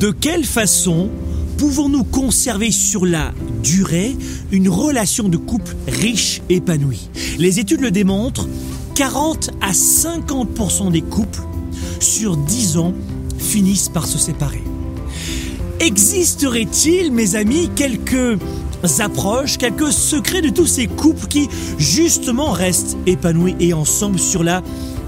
De quelle façon pouvons-nous conserver sur la durée une relation de couple riche épanouie Les études le démontrent, 40 à 50% des couples sur 10 ans finissent par se séparer. Existerait-il, mes amis, quelques approches, quelques secrets de tous ces couples qui, justement, restent épanouis et ensemble sur la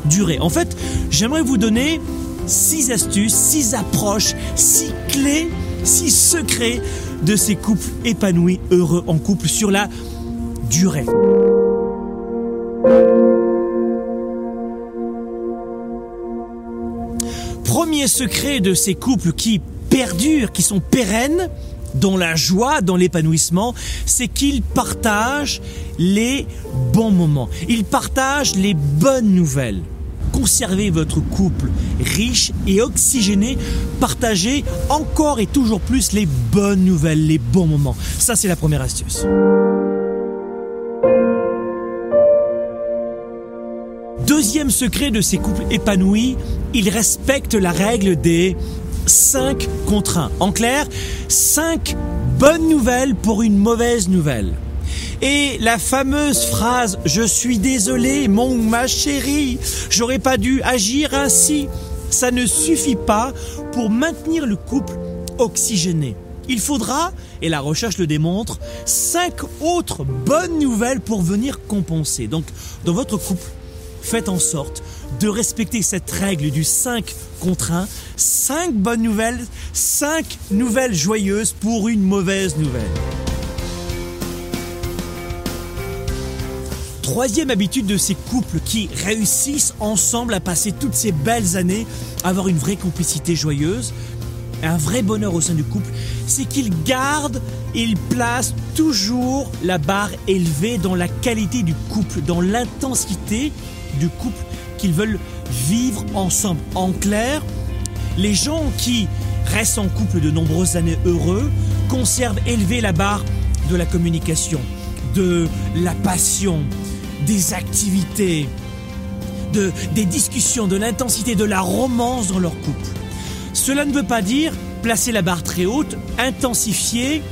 durée? En fait, j'aimerais vous donner six astuces, six approches, six clés, six secrets de ces couples épanouis, heureux en couple sur la durée. Premier secret de ces couples qui perdurent, qui sont pérennes, dans la joie, dans l'épanouissement, c'est qu'ils partagent les bons moments. Ils partagent les bonnes nouvelles. Conservez votre couple riche et oxygéné. Partagez encore et toujours plus les bonnes nouvelles, les bons moments. Ça, c'est la première astuce. Deuxième secret de ces couples épanouis, ils respectent la règle des 5 contre 1. En clair, 5 bonnes nouvelles pour une mauvaise nouvelle. Et la fameuse phrase Je suis désolé, mon ou ma chérie, j'aurais pas dû agir ainsi, ça ne suffit pas pour maintenir le couple oxygéné. Il faudra, et la recherche le démontre, 5 autres bonnes nouvelles pour venir compenser. Donc, dans votre couple, faites en sorte de respecter cette règle du 5 contre 1. 5 bonnes nouvelles, 5 nouvelles joyeuses pour une mauvaise nouvelle. Troisième habitude de ces couples qui réussissent ensemble à passer toutes ces belles années, avoir une vraie complicité joyeuse, un vrai bonheur au sein du couple, c'est qu'ils gardent, ils placent toujours la barre élevée dans la qualité du couple, dans l'intensité du couple qu'ils veulent vivre ensemble. En clair, les gens qui restent en couple de nombreuses années heureux conservent élevé la barre de la communication, de la passion, des activités, de, des discussions, de l'intensité, de la romance dans leur couple. Cela ne veut pas dire placer la barre très haute, intensifier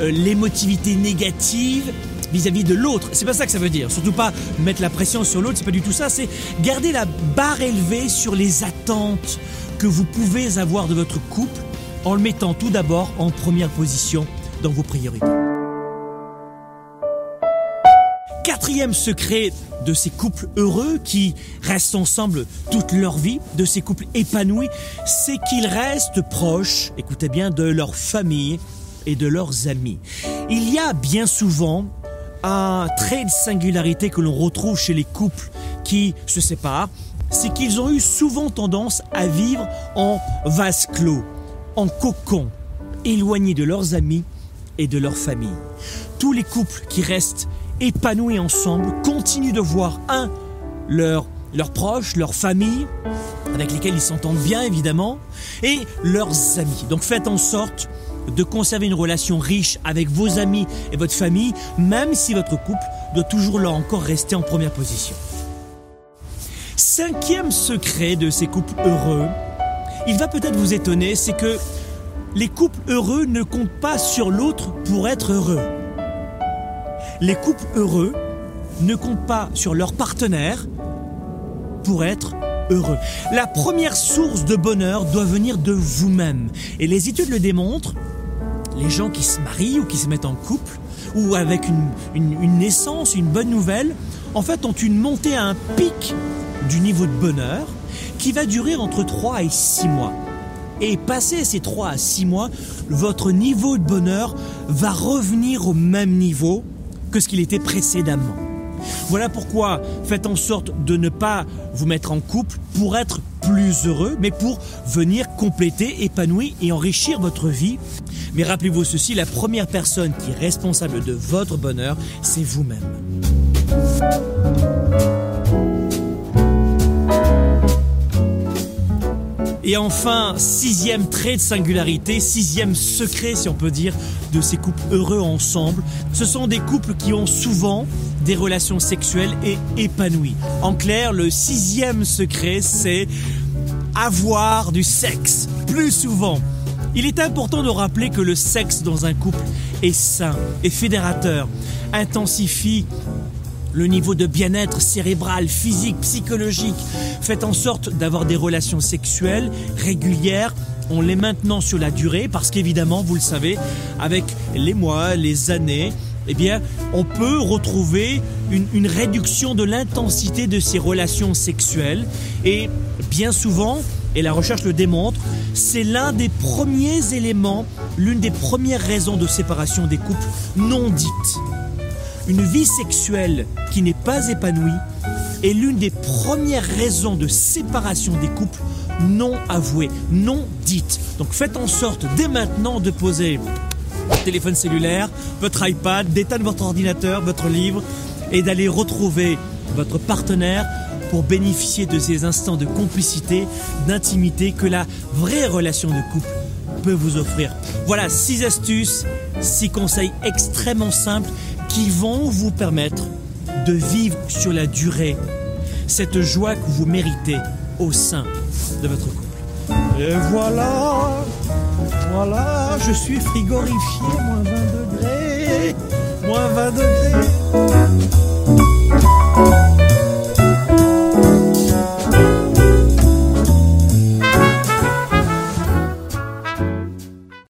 euh, l'émotivité négative vis-à-vis de l'autre. C'est pas ça que ça veut dire. Surtout pas mettre la pression sur l'autre, c'est pas du tout ça. C'est garder la barre élevée sur les attentes que vous pouvez avoir de votre couple en le mettant tout d'abord en première position dans vos priorités. Quatrième secret de ces couples heureux qui restent ensemble toute leur vie, de ces couples épanouis, c'est qu'ils restent proches, écoutez bien, de leur famille et de leurs amis. Il y a bien souvent un trait de singularité que l'on retrouve chez les couples qui se séparent, c'est qu'ils ont eu souvent tendance à vivre en vase clos, en cocon, éloignés de leurs amis et de leur famille. Tous les couples qui restent épanouis ensemble, continuent de voir, un, leurs proches, leur famille, avec lesquels ils s'entendent bien évidemment, et leurs amis. Donc faites en sorte de conserver une relation riche avec vos amis et votre famille, même si votre couple doit toujours là encore rester en première position. Cinquième secret de ces couples heureux, il va peut-être vous étonner, c'est que les couples heureux ne comptent pas sur l'autre pour être heureux les couples heureux ne comptent pas sur leur partenaire pour être heureux. La première source de bonheur doit venir de vous-même. Et les études le démontrent. Les gens qui se marient ou qui se mettent en couple, ou avec une, naissance, une bonne nouvelle, en fait ont une montée à un pic du niveau de bonheur qui va durer entre 3 et 6 mois. Et passé ces 3 à 6 mois, votre niveau de bonheur va revenir au même niveau que ce qu'il était précédemment. Voilà pourquoi faites en sorte de ne pas vous mettre en couple pour être plus heureux, mais pour venir compléter, épanouir et enrichir votre vie. Mais rappelez-vous ceci, la première personne qui est responsable de votre bonheur, c'est vous-même. Et enfin, sixième trait de singularité, sixième secret, si on peut dire, de ces couples heureux ensemble, ce sont des couples qui ont souvent des relations sexuelles et épanouies. En clair, le sixième secret, c'est avoir du sexe plus souvent. Il est important de rappeler que le sexe dans un couple est sain et fédérateur, intensifie le niveau de bien-être cérébral, physique, psychologique. Faites en sorte d'avoir des relations sexuelles régulières. On les maintenant sur la durée parce qu'évidemment, vous le savez, avec les mois, les années, eh bien, on peut retrouver une, une réduction de l'intensité de ces relations sexuelles. Et bien souvent, et la recherche le démontre, c'est l'un des premiers éléments, l'une des premières raisons de séparation des couples non dites. Une vie sexuelle qui n'est pas épanouie est l'une des premières raisons de séparation des couples non avouées, non dites. Donc faites en sorte dès maintenant de poser votre téléphone cellulaire, votre iPad, d'éteindre votre ordinateur, votre livre et d'aller retrouver votre partenaire pour bénéficier de ces instants de complicité, d'intimité que la vraie relation de couple peut vous offrir. Voilà six astuces, six conseils extrêmement simples qui vont vous permettre de vivre sur la durée cette joie que vous méritez au sein de votre couple. Et voilà, voilà, je suis frigorifié, moins 20 degrés, moins 20 degrés.